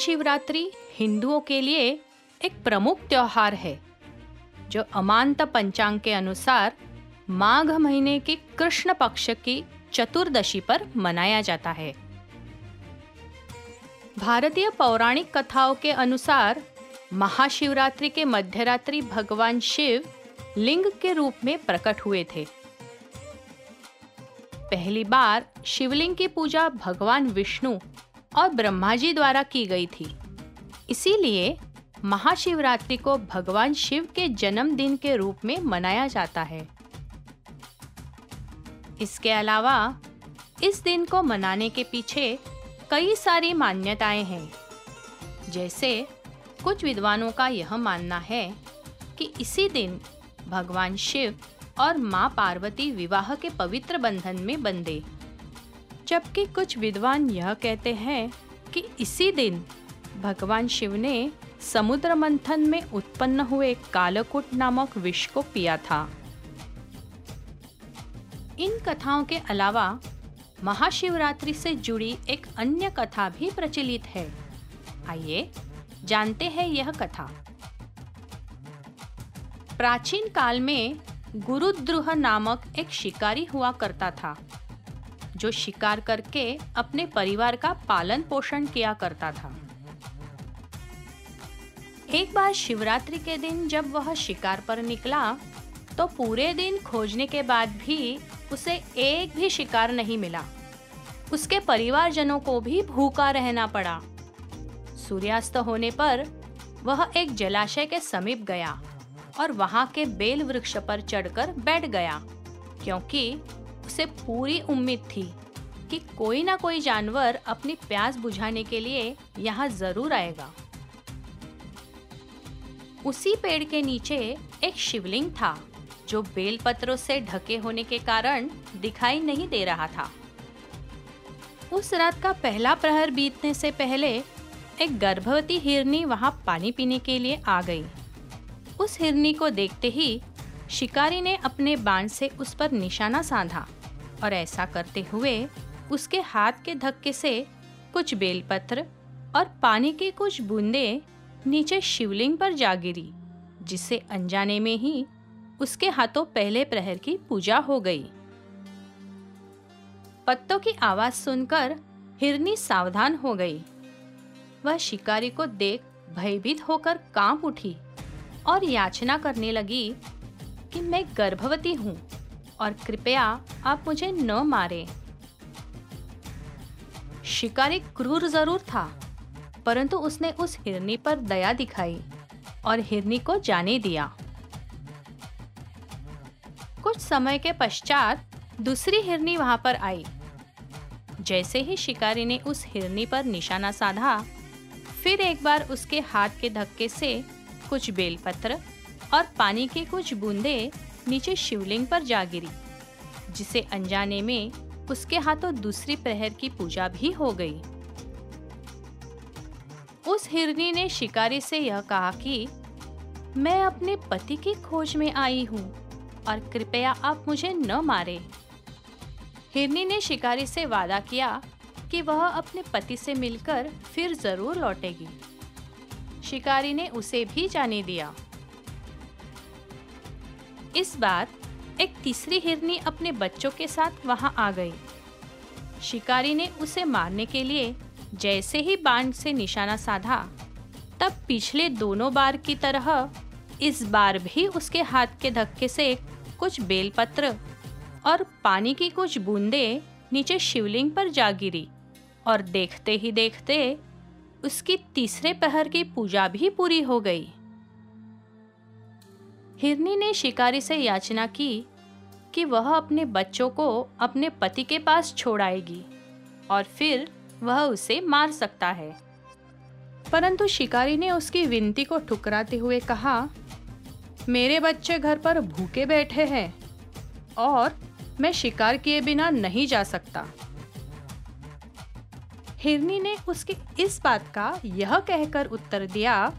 महाशिवरात्रि हिंदुओं के लिए एक प्रमुख त्योहार है, जो अमांत पंचांग के अनुसार माघ महीने की कृष्ण पक्ष की चतुर्दशी पर मनाया जाता है। भारतीय पौराणिक कथाओं के अनुसार महाशिवरात्रि के मध्यरात्रि भगवान शिव लिंग के रूप में प्रकट हुए थे। पहली बार शिवलिंग की पूजा भगवान विष्णु और ब्रह्मा जी द्वारा की गई थी। इसीलिए महाशिवरात्रि को भगवान शिव के जन्मदिन के रूप में मनाया जाता है। इसके अलावा इस दिन को मनाने के पीछे कई सारी मान्यताएँ हैं। जैसे कुछ विद्वानों का यह मानना है कि इसी दिन भगवान शिव और माँ पार्वती विवाह के पवित्र बंधन में बंधे जबकि कुछ विद्वान यह कहते हैं कि इसी दिन भगवान शिव ने समुद्र मंथन में उत्पन्न हुए कालकूट नामक विष को पिया था। इन कथाओं के अलावा महाशिवरात्रि से जुड़ी एक अन्य कथा भी प्रचलित है। आइए जानते हैं यह कथा। प्राचीन काल में गुरुद्रुह नामक एक शिकारी हुआ करता था। जो शिकार करके अपने परिवार का पालन पोषण किया करता था। एक बार शिवरात्रि के दिन जब वह शिकार पर निकला तो पूरे दिन खोजने के बाद भी उसे एक भी शिकार नहीं मिला। उसके परिवारजनों को भी भूखा रहना पड़ा। सूर्यास्त होने पर वह एक जलाशय के समीप गया और वहाँ के बेल वृक्ष पर चढ़कर बैठ गया, क्योंकि उसे पूरी उम्मीद थी कि कोई ना कोई जानवर अपनी प्यास बुझाने के लिए यहाँ ज़रूर आएगा। उसी पेड़ के नीचे एक शिवलिंग था, जो बेल पत्रों से ढके होने के कारण दिखाई नहीं दे रहा था। उस रात का पहला प्रहर बीतने से पहले एक गर्भवती हिरनी वहाँ पानी पीने के लिए आ गई। उस हिरनी को देखते ही शिकारी ने अपने बाण से उस पर निशाना साधा। और ऐसा करते हुए उसके हाथ के धक्के से कुछ बेलपत्र और पानी की कुछ बूंदें नीचे शिवलिंग पर जा गिरी, जिससे अनजाने में ही उसके हाथों पहले प्रहर की पूजा हो गई। पत्तों की आवाज़ सुनकर हिरनी सावधान हो गई। वह शिकारी को देख भयभीत होकर काँप उठी और याचना करने लगी कि मैं गर्भवती हूँ। और कृपया आप मुझे न मारे। शिकारी क्रूर ज़रूर था, परंतु उसने उस हिरनी पर दया दिखाई और हिरनी को जाने दिया। कुछ समय के पश्चात दूसरी हिरनी वहाँ पर आई। जैसे ही शिकारी ने उस हिरनी पर निशाना साधा, फिर एक बार उसके हाथ के धक्के से कुछ बेलपत्र और पानी की कुछ बूंदे नीचे शिवलिंग पर जा गिरी, जिसे अनजाने में उसके हाथों दूसरी प्रहर की पूजा भी हो गई। उस हिरनी ने शिकारी से यह कहा कि, मैं अपने पति की खोज में आई हूँ और कृपया आप मुझे न मारे। हिरनी ने शिकारी से वादा किया कि वह अपने पति से मिलकर फिर ज़रूर लौटेगी। शिकारी ने उसे भी जाने दिया। इस बार एक तीसरी हिरनी अपने बच्चों के साथ वहाँ आ गई। शिकारी ने उसे मारने के लिए जैसे ही बाण से निशाना साधा, तब पिछले दोनों बार की तरह इस बार भी उसके हाथ के धक्के से कुछ बेलपत्र और पानी की कुछ बूंदें नीचे शिवलिंग पर जा गिरी और देखते ही देखते उसकी तीसरे पहर की पूजा भी पूरी हो गई। हिरनी ने शिकारी से याचना की कि वह अपने बच्चों को अपने पति के पास छोड़ाएगी और फिर वह उसे मार सकता है। परंतु शिकारी ने उसकी विनती को ठुकराते हुए कहा, मेरे बच्चे घर पर भूखे बैठे हैं और मैं शिकार किए बिना नहीं जा सकता। हिरनी ने उसकी इस बात का यह कहकर उत्तर दिया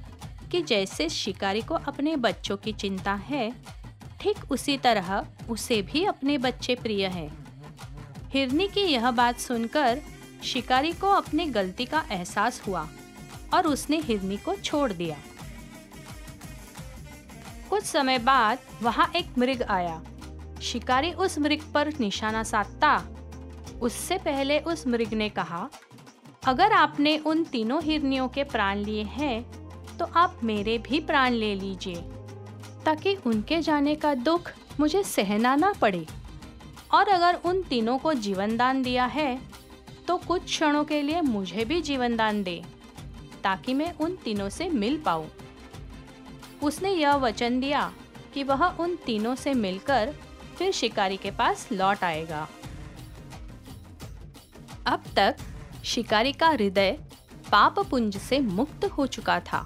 कि जैसे शिकारी को अपने बच्चों की चिंता है, ठीक उसी तरह उसे भी अपने बच्चे प्रिय हैं। हिरनी की यह बात सुनकर शिकारी को अपनी गलती का एहसास हुआ और उसने हिरनी को छोड़ दिया। कुछ समय बाद वहाँ एक मृग आया। शिकारी उस मृग पर निशाना साधता। उससे पहले उस मृग ने कहा, अगर आपने उन तीनों हिरनियों के प्राण लिए हैं तो आप मेरे भी प्राण ले लीजिए। ताकि उनके जाने का दुख मुझे सहना ना पड़े। और अगर उन तीनों को जीवन दान दिया है तो कुछ क्षणों के लिए मुझे भी जीवन दान दे, ताकि मैं उन तीनों से मिल पाऊँ। उसने यह वचन दिया कि वह उन तीनों से मिलकर फिर शिकारी के पास लौट आएगा। अब तक शिकारी का हृदय पाप पुंज से मुक्त हो चुका था।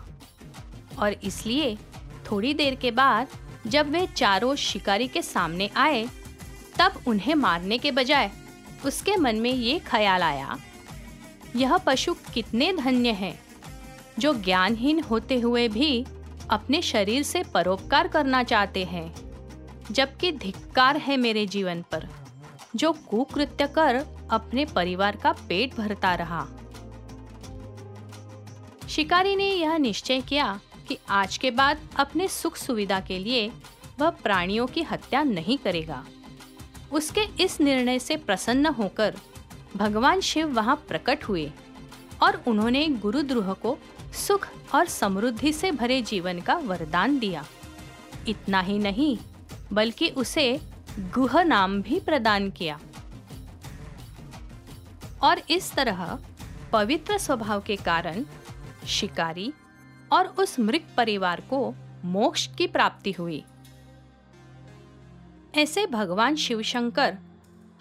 और इसलिए थोड़ी देर के बाद जब वे चारों शिकारी के सामने आए, तब उन्हें मारने के बजाय उसके मन में ये ख्याल आया, यह पशु कितने धन्य हैं, जो ज्ञानहीन होते हुए भी अपने शरीर से परोपकार करना चाहते हैं, जबकि धिक्कार है मेरे जीवन पर, जो कुकृत्य कर अपने परिवार का पेट भरता रहा। शिकारी ने यह निश्चय किया कि आज के बाद अपने सुख सुविधा के लिए वह प्राणियों की हत्या नहीं करेगा। उसके इस निर्णय से प्रसन्न होकर भगवान शिव वहाँ प्रकट हुए और उन्होंने गुरुद्रोह को सुख और समृद्धि से भरे जीवन का वरदान दिया। इतना ही नहीं, बल्कि उसे गुह नाम भी प्रदान किया। और इस तरह पवित्र स्वभाव के कारण शिकारी और उस मृत परिवार को मोक्ष की प्राप्ति हुई। ऐसे भगवान शिव शंकर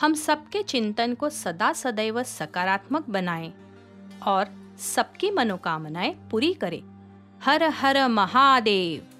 हम सबके चिंतन को सदा सदैव सकारात्मक बनाएँ और सबकी मनोकामनाएँ पूरी करें। हर हर महादेव।